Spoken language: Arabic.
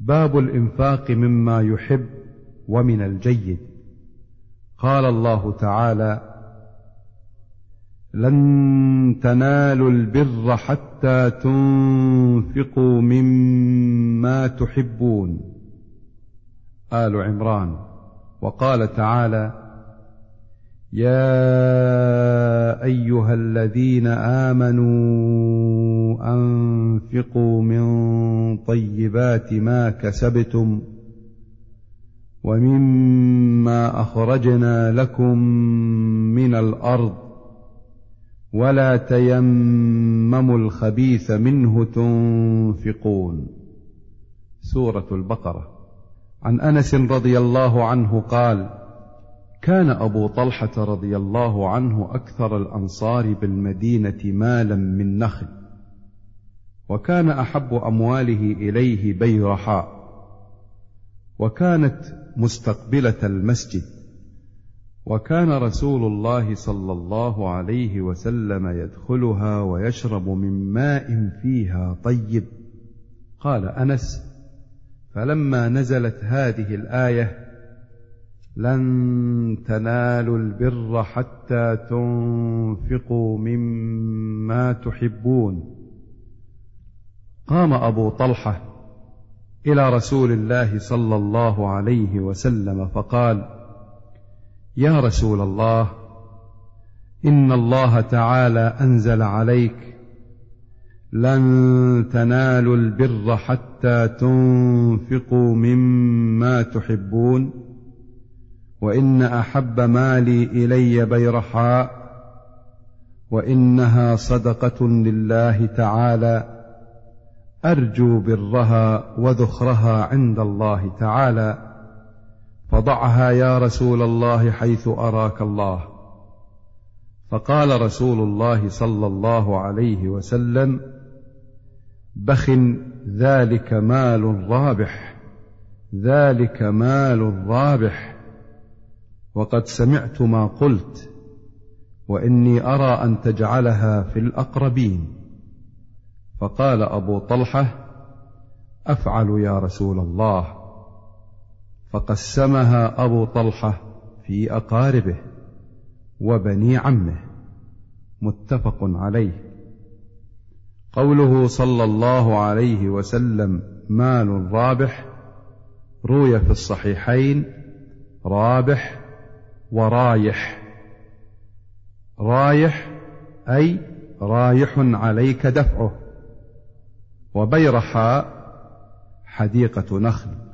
باب الإنفاق مما يحب ومن الجيد. قال الله تعالى لن تنالوا البر حتى تنفقوا مما تحبون. آل عمران. وقال تعالى يا أيها الذين آمنوا أنفقوا من طيبات ما كسبتم ومما أخرجنا لكم من الأرض ولا تيمموا الخبيث منه تنفقون. سورة البقرة. عن أنس رضي الله عنه قال كان أبو طلحة رضي الله عنه أكثر الأنصار بالمدينة مالا من نخل. وكان أحب أمواله إليه بيرحاء وكانت مستقبلة المسجد وكان رسول الله صلى الله عليه وسلم يدخلها ويشرب من ماء فيها طيب. قال أنس فلما نزلت هذه الآية لن تنالوا البر حتى تنفقوا مما تحبون. قام أبو طلحة إلى رسول الله صلى الله عليه وسلم فقال يا رسول الله إن الله تعالى أنزل عليك لن تنالوا البر حتى تنفقوا مما تحبون وإن أحب مالي إلي بيرحاء وإنها صدقة لله تعالى أرجو برها وذخرها عند الله تعالى فضعها يا رسول الله حيث أراك الله. فقال رسول الله صلى الله عليه وسلم بخ ذلك مال رابح ذلك مال رابح وقد سمعت ما قلت وإني أرى أن تجعلها في الأقربين. فقال أبو طلحة أفعل يا رسول الله. فقسمها أبو طلحة في أقاربه وبني عمه. متفق عليه. قوله صلى الله عليه وسلم مال رابح روي في الصحيحين رابح ورايح. رايح أي رايح عليك دفعه. وبيرحاء حديقة نخل.